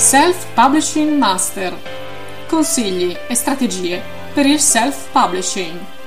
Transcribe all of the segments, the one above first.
Self-Publishing Master. Consigli e strategie per il self-publishing.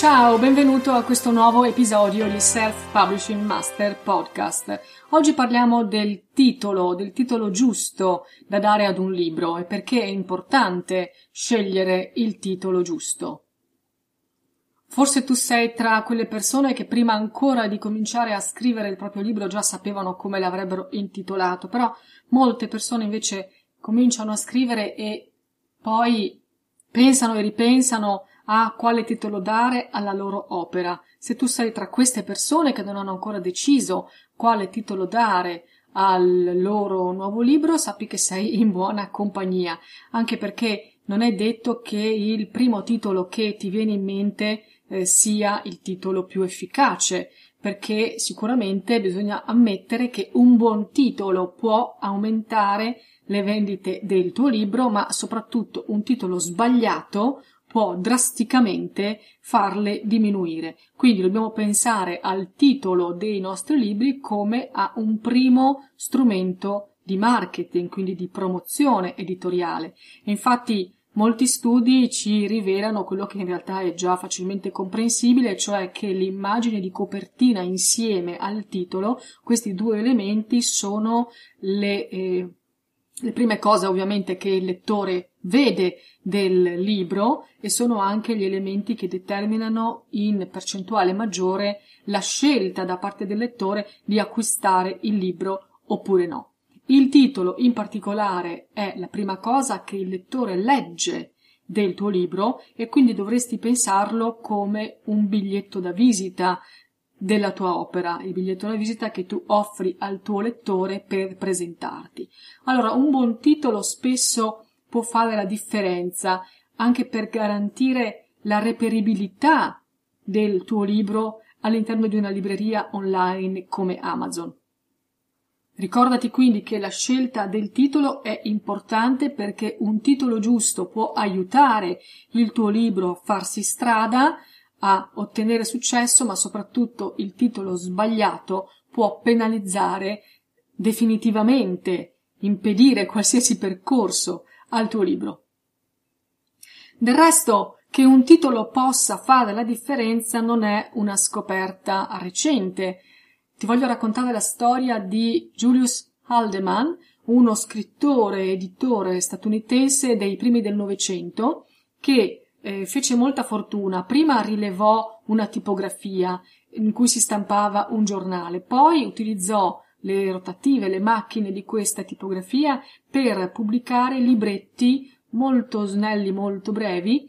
Ciao, benvenuto a questo nuovo episodio di Self Publishing Master Podcast. Oggi parliamo del titolo, del titolo giusto da dare ad un libro e perché è importante scegliere il titolo giusto. Forse tu sei tra quelle persone che prima ancora di cominciare a scrivere il proprio libro già sapevano come l'avrebbero intitolato, però molte persone invece cominciano a scrivere e poi pensano e ripensano a quale titolo dare alla loro opera. Se tu sei tra queste persone che non hanno ancora deciso quale titolo dare al loro nuovo libro, sappi che sei in buona compagnia, anche perché non è detto che il primo titolo che ti viene in mente eh, sia il titolo più efficace, perché sicuramente bisogna ammettere che un buon titolo può aumentare le vendite del tuo libro, ma soprattutto un titolo sbagliato può drasticamente farle diminuire. Quindi dobbiamo pensare al titolo dei nostri libri come a un primo strumento di marketing, quindi di promozione editoriale. Infatti molti studi ci rivelano quello che in realtà è già facilmente comprensibile, cioè che l'immagine di copertina insieme al titolo, questi due elementi sono le eh, le prime cose ovviamente che il lettore vede del libro e sono anche gli elementi che determinano in percentuale maggiore la scelta da parte del lettore di acquistare il libro oppure no. Il titolo in particolare è la prima cosa che il lettore legge del tuo libro e quindi dovresti pensarlo come un biglietto da visita della tua opera, il biglietto da visita che tu offri al tuo lettore per presentarti. Allora, un buon titolo spesso può fare la differenza anche per garantire la reperibilità del tuo libro all'interno di una libreria online come Amazon. Ricordati quindi che la scelta del titolo è importante perché un titolo giusto può aiutare il tuo libro a farsi strada a ottenere successo, ma soprattutto il titolo sbagliato può penalizzare definitivamente, impedire qualsiasi percorso al tuo libro. Del resto, che un titolo possa fare la differenza non è una scoperta recente. Ti voglio raccontare la storia di Julius Haldeman, uno scrittore editore statunitense dei primi del Novecento, che eh, fece molta fortuna. Prima rilevò una tipografia in cui si stampava un giornale, poi utilizzò le rotative, le macchine di questa tipografia per pubblicare libretti molto snelli, molto brevi,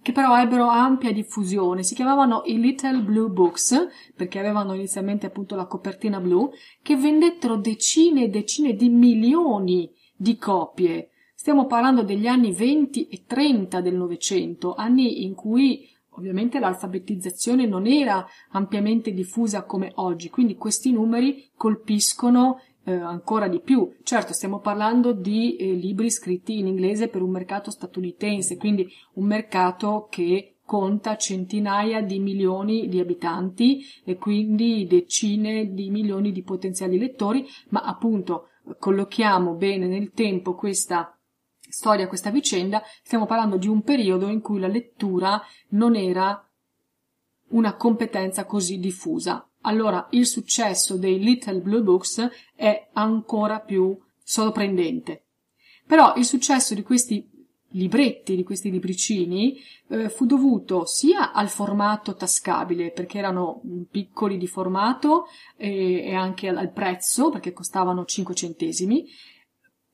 che però ebbero ampia diffusione. Si chiamavano i Little Blue Books, perché avevano inizialmente appunto la copertina blu, che vendettero decine e decine di milioni di copie. Stiamo parlando degli anni 20 e 30 del Novecento, anni in cui ovviamente l'alfabetizzazione non era ampiamente diffusa come oggi, quindi questi numeri colpiscono eh, ancora di più. Certo, stiamo parlando di eh, libri scritti in inglese per un mercato statunitense, quindi un mercato che conta centinaia di milioni di abitanti e quindi decine di milioni di potenziali lettori, ma appunto collochiamo bene nel tempo questa storia, questa vicenda, stiamo parlando di un periodo in cui la lettura non era una competenza così diffusa. Allora il successo dei Little Blue Books è ancora più sorprendente. Però il successo di questi libretti, di questi libricini, eh, fu dovuto sia al formato tascabile, perché erano piccoli di formato, e, e anche al prezzo, perché costavano 5 centesimi,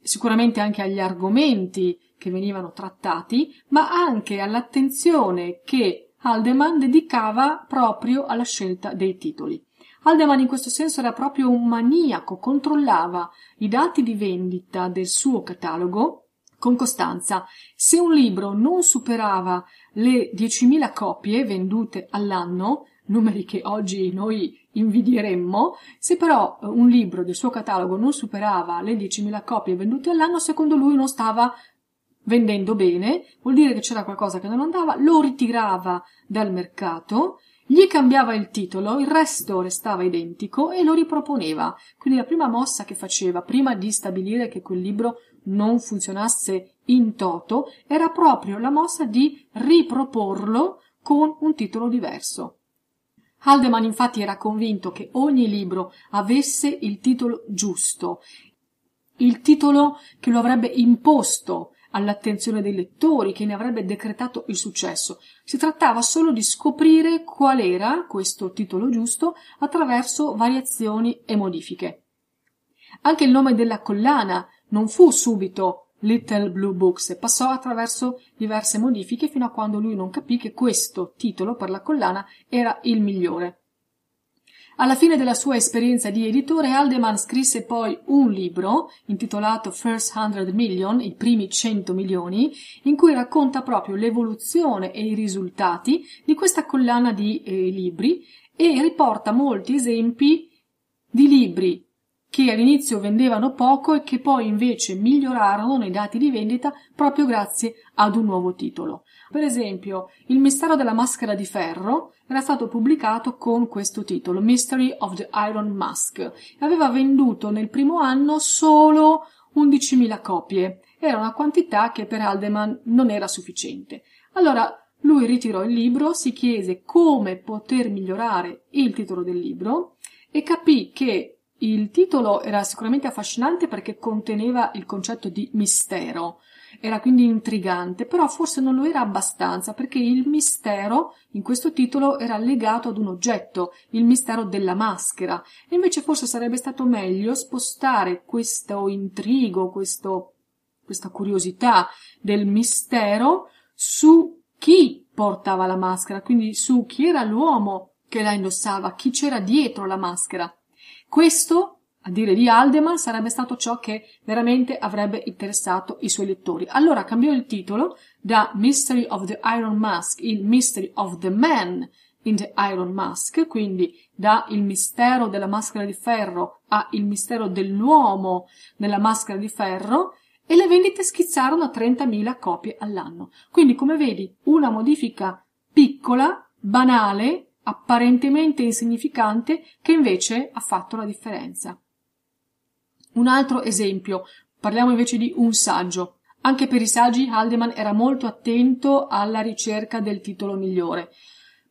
sicuramente anche agli argomenti che venivano trattati, ma anche all'attenzione che Haldeman dedicava proprio alla scelta dei titoli. Haldeman in questo senso era proprio un maniaco, controllava i dati di vendita del suo catalogo con costanza. Se un libro non superava le 10.000 copie vendute all'anno, numeri che oggi noi invidieremmo, se però un libro del suo catalogo non superava le 10.000 copie vendute all'anno, secondo lui non stava vendendo bene, vuol dire che c'era qualcosa che non andava, lo ritirava dal mercato, gli cambiava il titolo, il resto restava identico e lo riproponeva. Quindi la prima mossa che faceva prima di stabilire che quel libro non funzionasse in toto era proprio la mossa di riproporlo con un titolo diverso. Haldeman infatti era convinto che ogni libro avesse il titolo giusto, il titolo che lo avrebbe imposto all'attenzione dei lettori, che ne avrebbe decretato il successo. Si trattava solo di scoprire qual era questo titolo giusto attraverso variazioni e modifiche. Anche il nome della collana non fu subito Little Blue Books e passò attraverso diverse modifiche fino a quando lui non capì che questo titolo per la collana era il migliore. Alla fine della sua esperienza di editore, Haldeman scrisse poi un libro intitolato First Hundred Million, i primi 100 milioni, in cui racconta proprio l'evoluzione e i risultati di questa collana di eh, libri e riporta molti esempi di libri che all'inizio vendevano poco e che poi invece migliorarono nei dati di vendita proprio grazie ad un nuovo titolo. Per esempio, Il mistero della maschera di ferro era stato pubblicato con questo titolo, Mystery of the Iron Mask, e aveva venduto nel primo anno solo 11.000 copie. Era una quantità che per Haldeman non era sufficiente. Allora lui ritirò il libro, si chiese come poter migliorare il titolo del libro e capì che il titolo era sicuramente affascinante perché conteneva il concetto di mistero, era quindi intrigante, però forse non lo era abbastanza perché il mistero in questo titolo era legato ad un oggetto, il mistero della maschera, e invece forse sarebbe stato meglio spostare questo intrigo, questo, questa curiosità del mistero su chi portava la maschera, quindi su chi era l'uomo che la indossava, chi c'era dietro la maschera. Questo, a dire di Aldeman, sarebbe stato ciò che veramente avrebbe interessato i suoi lettori. Allora cambiò il titolo da Mystery of the Iron Mask, il Mystery of the Man in the Iron Mask, quindi da il mistero della maschera di ferro a il mistero dell'uomo nella maschera di ferro, e le vendite schizzarono a 30.000 copie all'anno. Quindi, come vedi, una modifica piccola, banale, apparentemente insignificante che invece ha fatto la differenza. Un altro esempio, parliamo invece di un saggio. Anche per i saggi Haldeman era molto attento alla ricerca del titolo migliore.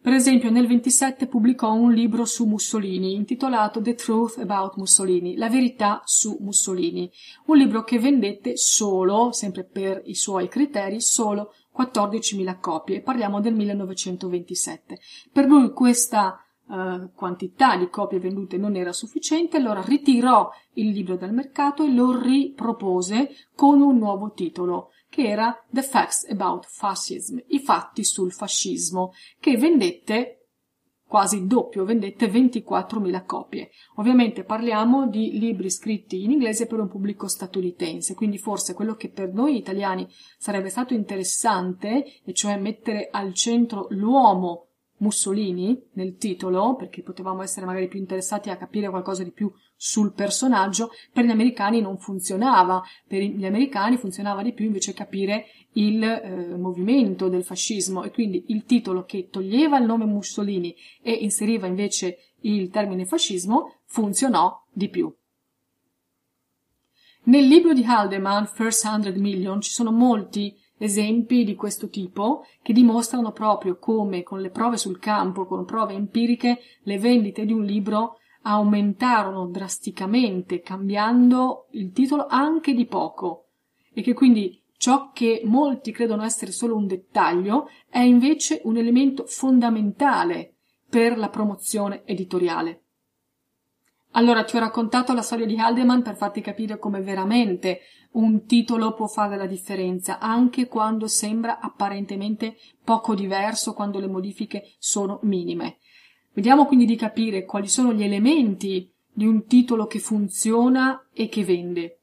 Per esempio, nel 27 pubblicò un libro su Mussolini, intitolato The Truth About Mussolini, la verità su Mussolini, un libro che vendette solo, sempre per i suoi criteri, solo 14.000 copie, parliamo del 1927. Per lui questa eh, quantità di copie vendute non era sufficiente, allora ritirò il libro dal mercato e lo ripropose con un nuovo titolo, che era The Facts About Fascism, i fatti sul fascismo, che vendette quasi doppio, vendette 24.000 copie. Ovviamente parliamo di libri scritti in inglese per un pubblico statunitense, quindi forse quello che per noi italiani sarebbe stato interessante, e cioè mettere al centro l'uomo Mussolini nel titolo, perché potevamo essere magari più interessati a capire qualcosa di più sul personaggio, per gli americani non funzionava, per gli americani funzionava di più invece capire il eh, movimento del fascismo e quindi il titolo che toglieva il nome Mussolini e inseriva invece il termine fascismo funzionò di più. Nel libro di Haldeman, First Hundred Million, ci sono molti esempi di questo tipo che dimostrano proprio come con le prove sul campo, con prove empiriche, le vendite di un libro aumentarono drasticamente cambiando il titolo anche di poco e che quindi ciò che molti credono essere solo un dettaglio è invece un elemento fondamentale per la promozione editoriale. Allora, ti ho raccontato la storia di Haldeman per farti capire come veramente un titolo può fare la differenza, anche quando sembra apparentemente poco diverso, quando le modifiche sono minime. Vediamo quindi di capire quali sono gli elementi di un titolo che funziona e che vende.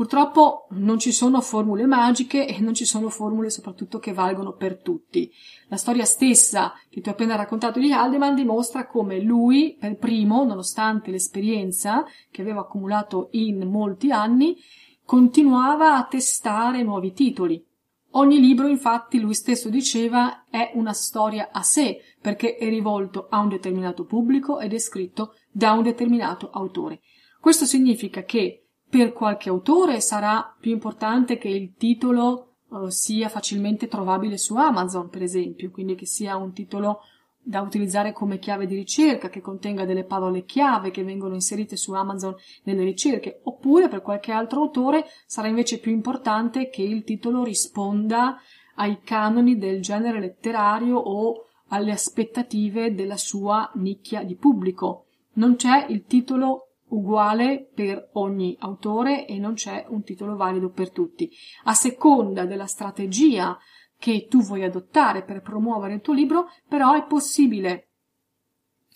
Purtroppo non ci sono formule magiche e non ci sono formule soprattutto che valgono per tutti. La storia stessa che ti ho appena raccontato di Haldeman dimostra come lui, per primo, nonostante l'esperienza che aveva accumulato in molti anni, continuava a testare nuovi titoli. Ogni libro, infatti, lui stesso diceva, è una storia a sé, perché è rivolto a un determinato pubblico ed è scritto da un determinato autore. Questo significa che per qualche autore sarà più importante che il titolo uh, sia facilmente trovabile su Amazon, per esempio, quindi che sia un titolo da utilizzare come chiave di ricerca, che contenga delle parole chiave che vengono inserite su Amazon nelle ricerche, oppure per qualche altro autore sarà invece più importante che il titolo risponda ai canoni del genere letterario o alle aspettative della sua nicchia di pubblico. Non c'è il titolo uguale per ogni autore e non c'è un titolo valido per tutti. A seconda della strategia che tu vuoi adottare per promuovere il tuo libro, però è possibile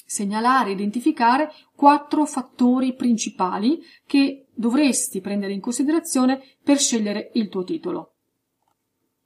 segnalare, identificare quattro fattori principali che dovresti prendere in considerazione per scegliere il tuo titolo.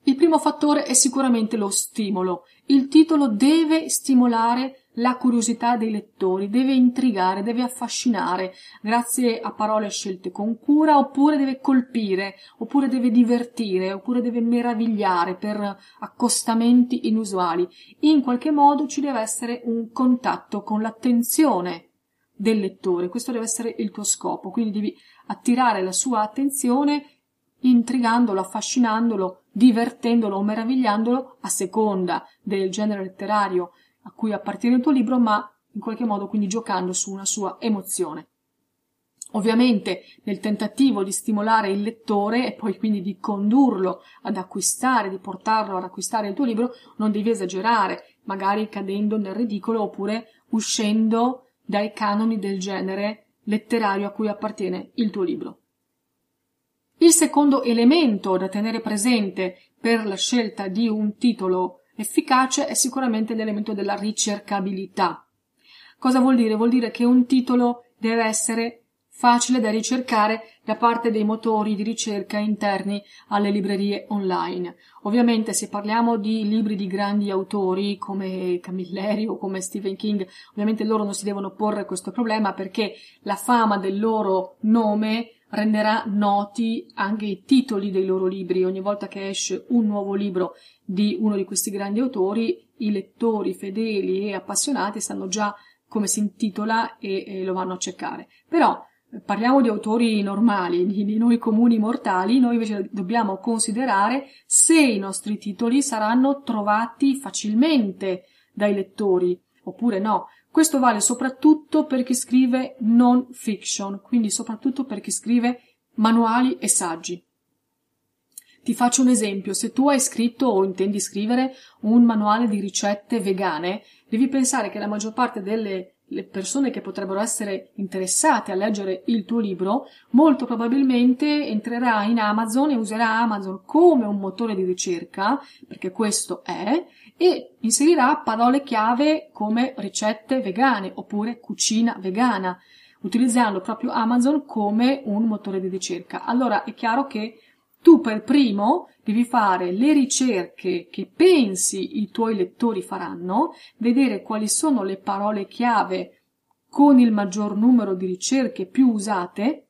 Il primo fattore è sicuramente lo stimolo. Il titolo deve stimolare la curiosità dei lettori, deve intrigare, deve affascinare, grazie a parole scelte con cura, oppure deve colpire, oppure deve divertire, oppure deve meravigliare per accostamenti inusuali. In qualche modo ci deve essere un contatto con l'attenzione del lettore, questo deve essere il tuo scopo, quindi devi attirare la sua attenzione intrigandolo, affascinandolo, divertendolo o meravigliandolo a seconda del genere letterario a cui appartiene il tuo libro, ma in qualche modo quindi giocando su una sua emozione. Ovviamente nel tentativo di stimolare il lettore e poi quindi di condurlo ad acquistare, di portarlo ad acquistare il tuo libro, non devi esagerare, magari cadendo nel ridicolo oppure uscendo dai canoni del genere letterario a cui appartiene il tuo libro. Il secondo elemento da tenere presente per la scelta di un titolo efficace è sicuramente l'elemento della ricercabilità. Cosa vuol dire? Vuol dire che un titolo deve essere facile da ricercare da parte dei motori di ricerca interni alle librerie online. Ovviamente se parliamo di libri di grandi autori come Camilleri o come Stephen King, ovviamente loro non si devono porre questo problema perché la fama del loro nome renderà noti anche i titoli dei loro libri. Ogni volta che esce un nuovo libro di uno di questi grandi autori, i lettori fedeli e appassionati sanno già come si intitola e, e lo vanno a cercare. Però eh, parliamo di autori normali, di, di noi comuni mortali, noi invece dobbiamo considerare se i nostri titoli saranno trovati facilmente dai lettori oppure no. Questo vale soprattutto per chi scrive non fiction, quindi soprattutto per chi scrive manuali e saggi. Ti faccio un esempio, se tu hai scritto o intendi scrivere un manuale di ricette vegane, devi pensare che la maggior parte delle persone che potrebbero essere interessate a leggere il tuo libro, molto probabilmente entrerà in Amazon e userà Amazon come un motore di ricerca, perché questo è, e inserirà parole chiave come ricette vegane oppure cucina vegana, utilizzando proprio Amazon come un motore di ricerca. Allora è chiaro che tu per primo devi fare le ricerche che pensi i tuoi lettori faranno, vedere quali sono le parole chiave con il maggior numero di ricerche più usate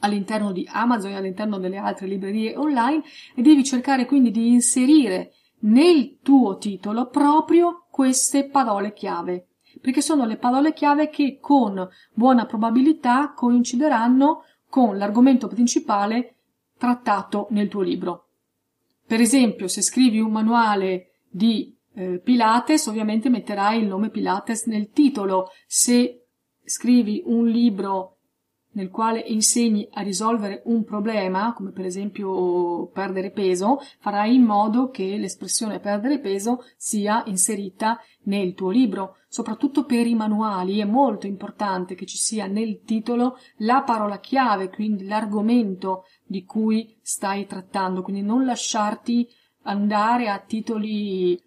all'interno di Amazon e all'interno delle altre librerie online e devi cercare quindi di inserire nel tuo titolo proprio queste parole chiave, perché sono le parole chiave che con buona probabilità coincideranno con l'argomento principale trattato nel tuo libro. Per esempio, se scrivi un manuale di eh, Pilates, ovviamente metterai il nome Pilates nel titolo. Se scrivi un libro nel quale insegni a risolvere un problema, come per esempio perdere peso, farai in modo che l'espressione perdere peso sia inserita nel tuo libro. Soprattutto per i manuali è molto importante che ci sia nel titolo la parola chiave, quindi l'argomento di cui stai trattando, quindi non lasciarti andare a titoli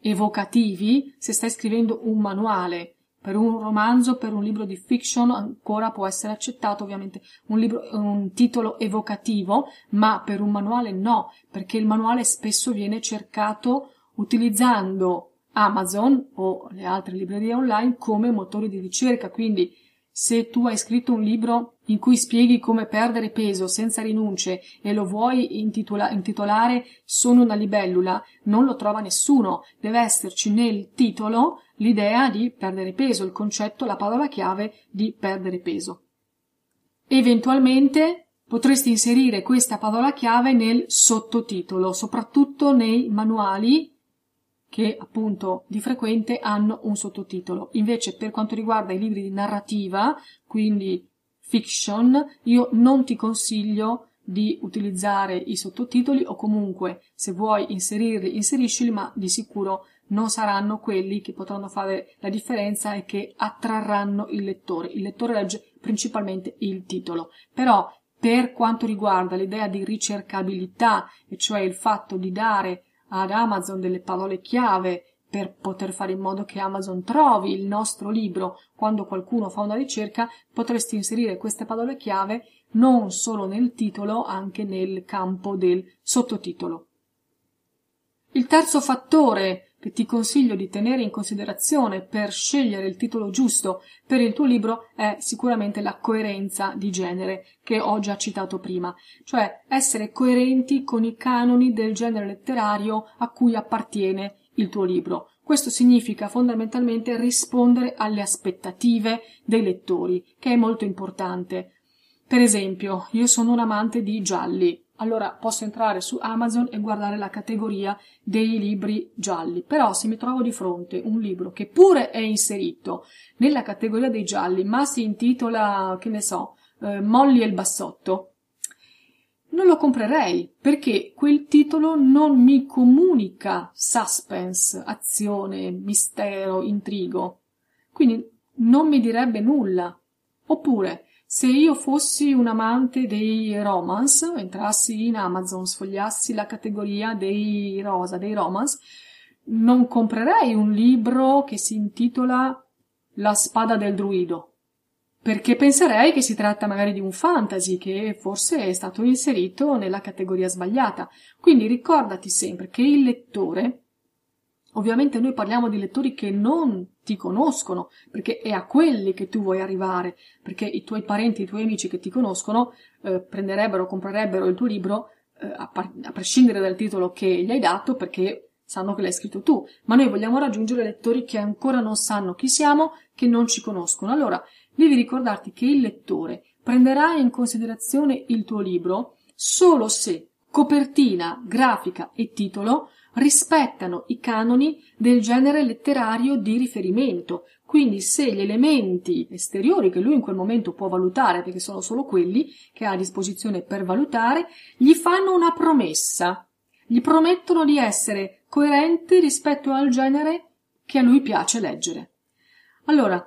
evocativi se stai scrivendo un manuale. Per un romanzo, per un libro di fiction ancora può essere accettato ovviamente. Un, libro, un titolo evocativo, ma per un manuale no, perché il manuale spesso viene cercato utilizzando Amazon o le altre librerie online come motori di ricerca, quindi se tu hai scritto un libro in cui spieghi come perdere peso senza rinunce e lo vuoi intitola- intitolare Sono una libellula, non lo trova nessuno. Deve esserci nel titolo l'idea di perdere peso, il concetto, la parola chiave di perdere peso. Eventualmente potresti inserire questa parola chiave nel sottotitolo, soprattutto nei manuali che appunto di frequente hanno un sottotitolo. Invece per quanto riguarda i libri di narrativa, quindi fiction, io non ti consiglio di utilizzare i sottotitoli o comunque se vuoi inserirli, inseriscili, ma di sicuro non saranno quelli che potranno fare la differenza e che attrarranno il lettore. Il lettore legge principalmente il titolo. Però per quanto riguarda l'idea di ricercabilità, e cioè il fatto di dare ad Amazon delle parole chiave per poter fare in modo che Amazon trovi il nostro libro quando qualcuno fa una ricerca, potresti inserire queste parole chiave non solo nel titolo, anche nel campo del sottotitolo. Il terzo fattore che ti consiglio di tenere in considerazione per scegliere il titolo giusto per il tuo libro è sicuramente la coerenza di genere che ho già citato prima, cioè essere coerenti con i canoni del genere letterario a cui appartiene il tuo libro. Questo significa fondamentalmente rispondere alle aspettative dei lettori, che è molto importante. Per esempio, io sono un amante di gialli, allora posso entrare su Amazon e guardare la categoria dei libri gialli. Però se mi trovo di fronte un libro che pure è inserito nella categoria dei gialli, ma si intitola, che ne so, eh, Molly e il bassotto, non lo comprerei perché quel titolo non mi comunica suspense, azione, mistero, intrigo. Quindi non mi direbbe nulla. Oppure se io fossi un amante dei romance, entrassi in Amazon, sfogliassi la categoria dei rosa, dei romance, non comprerei un libro che si intitola La spada del druido, perché penserei che si tratta magari di un fantasy che forse è stato inserito nella categoria sbagliata. Quindi ricordati sempre che il lettore Ovviamente noi parliamo di lettori che non ti conoscono, perché è a quelli che tu vuoi arrivare, perché i tuoi parenti, i tuoi amici che ti conoscono eh, prenderebbero, comprerebbero il tuo libro eh, a, par- a prescindere dal titolo che gli hai dato, perché sanno che l'hai scritto tu, ma noi vogliamo raggiungere lettori che ancora non sanno chi siamo, che non ci conoscono. Allora, devi ricordarti che il lettore prenderà in considerazione il tuo libro solo se copertina, grafica e titolo rispettano i canoni del genere letterario di riferimento, quindi se gli elementi esteriori che lui in quel momento può valutare, perché sono solo quelli che ha a disposizione per valutare, gli fanno una promessa, gli promettono di essere coerenti rispetto al genere che a lui piace leggere. Allora,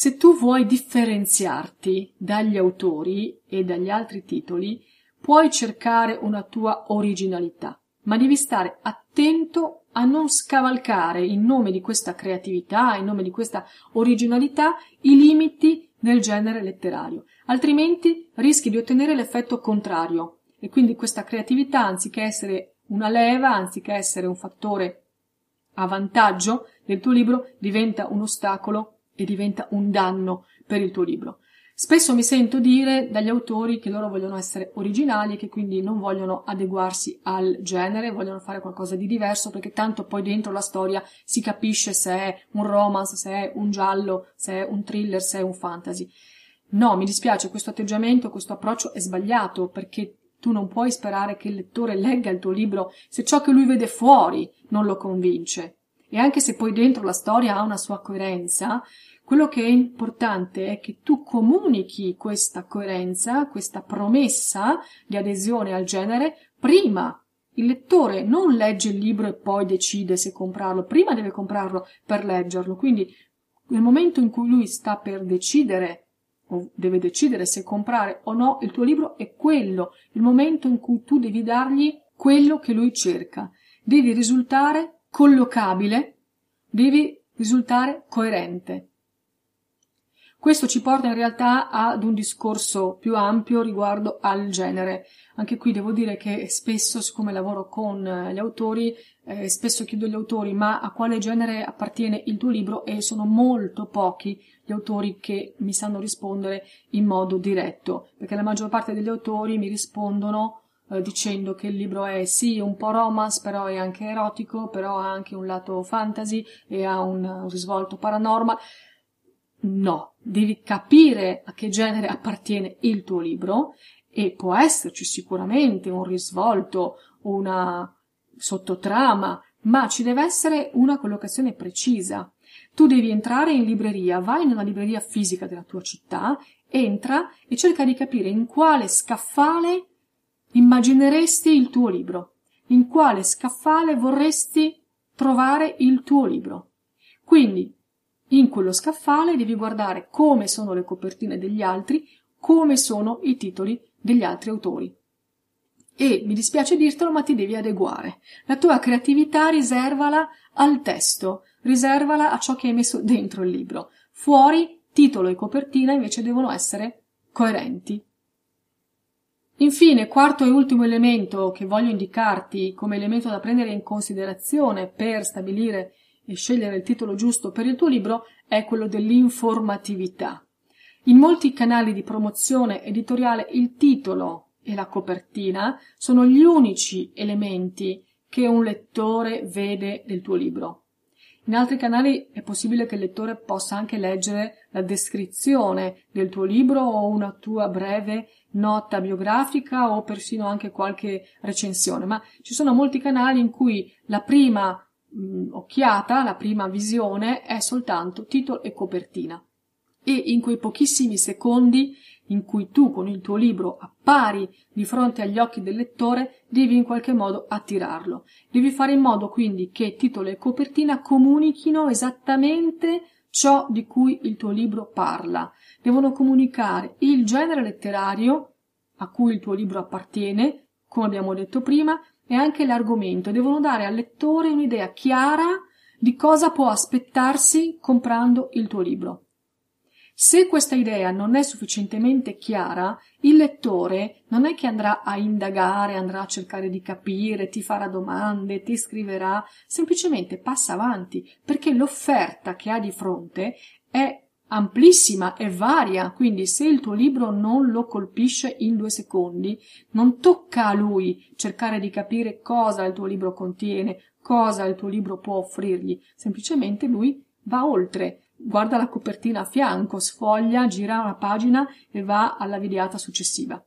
se tu vuoi differenziarti dagli autori e dagli altri titoli, puoi cercare una tua originalità ma devi stare attento a non scavalcare in nome di questa creatività, in nome di questa originalità, i limiti del genere letterario, altrimenti rischi di ottenere l'effetto contrario. E quindi questa creatività, anziché essere una leva, anziché essere un fattore a vantaggio del tuo libro, diventa un ostacolo e diventa un danno per il tuo libro. Spesso mi sento dire dagli autori che loro vogliono essere originali e che quindi non vogliono adeguarsi al genere, vogliono fare qualcosa di diverso perché tanto poi dentro la storia si capisce se è un romance, se è un giallo, se è un thriller, se è un fantasy. No, mi dispiace, questo atteggiamento, questo approccio è sbagliato perché tu non puoi sperare che il lettore legga il tuo libro se ciò che lui vede fuori non lo convince. E anche se poi dentro la storia ha una sua coerenza, Quello che è importante è che tu comunichi questa coerenza, questa promessa di adesione al genere prima. Il lettore non legge il libro e poi decide se comprarlo, prima deve comprarlo per leggerlo. Quindi nel momento in cui lui sta per decidere o deve decidere se comprare o no il tuo libro è quello, il momento in cui tu devi dargli quello che lui cerca. Devi risultare collocabile, devi risultare coerente. Questo ci porta in realtà ad un discorso più ampio riguardo al genere. Anche qui devo dire che spesso, siccome lavoro con eh, gli autori, eh, spesso chiedo agli autori ma a quale genere appartiene il tuo libro e sono molto pochi gli autori che mi sanno rispondere in modo diretto, perché la maggior parte degli autori mi rispondono eh, dicendo che il libro è sì un po' romance, però è anche erotico, però ha anche un lato fantasy e ha un, un risvolto paranormal. No, devi capire a che genere appartiene il tuo libro e può esserci sicuramente un risvolto, una sottotrama, ma ci deve essere una collocazione precisa. Tu devi entrare in libreria, vai in una libreria fisica della tua città, entra e cerca di capire in quale scaffale immagineresti il tuo libro, in quale scaffale vorresti trovare il tuo libro. Quindi in quello scaffale devi guardare come sono le copertine degli altri, come sono i titoli degli altri autori. E mi dispiace dirtelo, ma ti devi adeguare. La tua creatività riservala al testo, riservala a ciò che hai messo dentro il libro. Fuori, titolo e copertina invece devono essere coerenti. Infine, quarto e ultimo elemento che voglio indicarti come elemento da prendere in considerazione per stabilire e scegliere il titolo giusto per il tuo libro è quello dell'informatività. In molti canali di promozione editoriale il titolo e la copertina sono gli unici elementi che un lettore vede del tuo libro. In altri canali è possibile che il lettore possa anche leggere la descrizione del tuo libro o una tua breve nota biografica o persino anche qualche recensione, ma ci sono molti canali in cui la prima mh, mm, occhiata, la prima visione è soltanto titolo e copertina. E in quei pochissimi secondi in cui tu con il tuo libro appari di fronte agli occhi del lettore, devi in qualche modo attirarlo. Devi fare in modo quindi che titolo e copertina comunichino esattamente ciò di cui il tuo libro parla. Devono comunicare il genere letterario a cui il tuo libro appartiene, come abbiamo detto prima, e anche l'argomento, devono dare al lettore un'idea chiara di cosa può aspettarsi comprando il tuo libro. Se questa idea non è sufficientemente chiara, il lettore non è che andrà a indagare, andrà a cercare di capire, ti farà domande, ti scriverà, semplicemente passa avanti, perché l'offerta che ha di fronte è amplissima e varia, quindi se il tuo libro non lo colpisce in due secondi, non tocca a lui cercare di capire cosa il tuo libro contiene, cosa il tuo libro può offrirgli, semplicemente lui va oltre, guarda la copertina a fianco, sfoglia, gira una pagina e va alla videata successiva.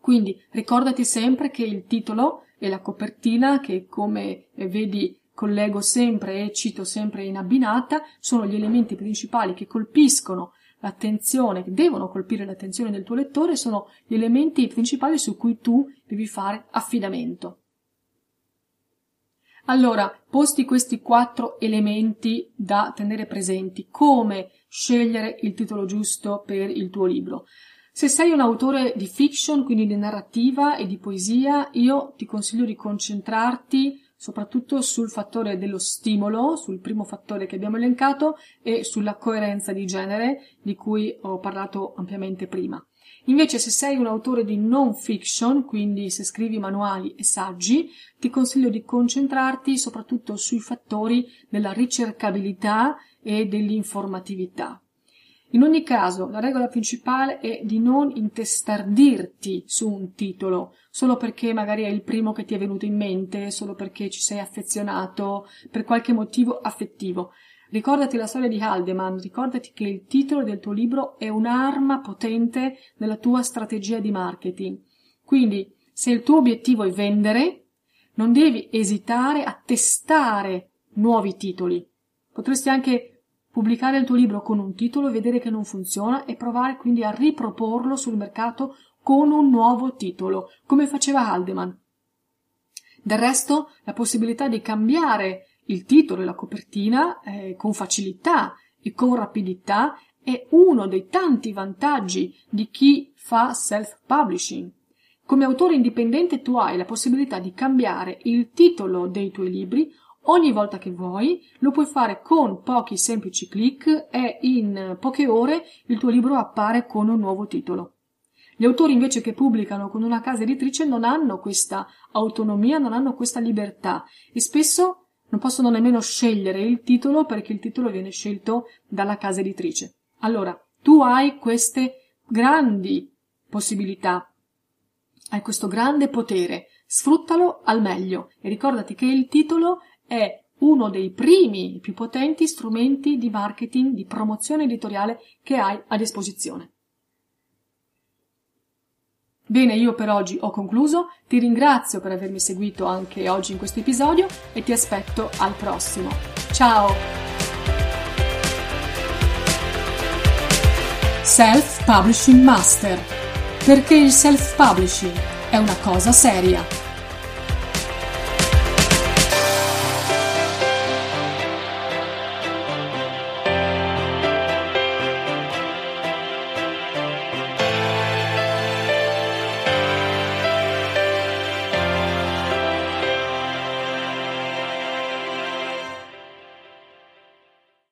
Quindi ricordati sempre che il titolo e la copertina, che come vedi collego sempre e cito sempre in abbinata, sono gli elementi principali che colpiscono l'attenzione, che devono colpire l'attenzione del tuo lettore, sono gli elementi principali su cui tu devi fare affidamento. Allora, posti questi quattro elementi da tenere presenti, come scegliere il titolo giusto per il tuo libro? Se sei un autore di fiction, quindi di narrativa e di poesia, io ti consiglio di concentrarti soprattutto sul fattore dello stimolo, sul primo fattore che abbiamo elencato, e sulla coerenza di genere di cui ho parlato ampiamente prima. Invece se sei un autore di non fiction, quindi se scrivi manuali e saggi, ti consiglio di concentrarti soprattutto sui fattori della ricercabilità e dell'informatività. In ogni caso, la regola principale è di non intestardirti su un titolo solo perché magari è il primo che ti è venuto in mente, solo perché ci sei affezionato, per qualche motivo affettivo. Ricordati la storia di Haldeman, ricordati che il titolo del tuo libro è un'arma potente nella tua strategia di marketing. Quindi, se il tuo obiettivo è vendere, non devi esitare a testare nuovi titoli. Potresti anche pubblicare il tuo libro con un titolo, vedere che non funziona e provare quindi a riproporlo sul mercato con un nuovo titolo, come faceva Haldeman. Del resto, la possibilità di cambiare il titolo e la copertina eh, con facilità e con rapidità è uno dei tanti vantaggi di chi fa self-publishing. Come autore indipendente tu hai la possibilità di cambiare il titolo dei tuoi libri ogni volta che vuoi, lo puoi fare con pochi semplici clic e in poche ore il tuo libro appare con un nuovo titolo. Gli autori invece che pubblicano con una casa editrice non hanno questa autonomia, non hanno questa libertà e spesso non possono nemmeno scegliere il titolo perché il titolo viene scelto dalla casa editrice. Allora, tu hai queste grandi possibilità hai questo grande potere, sfruttalo al meglio e ricordati che il titolo è uno dei primi più potenti strumenti di marketing, di promozione editoriale che hai a disposizione. Bene, io per oggi ho concluso, ti ringrazio per avermi seguito anche oggi in questo episodio e ti aspetto al prossimo. Ciao! Self Publishing Master perché il self-publishing è una cosa seria.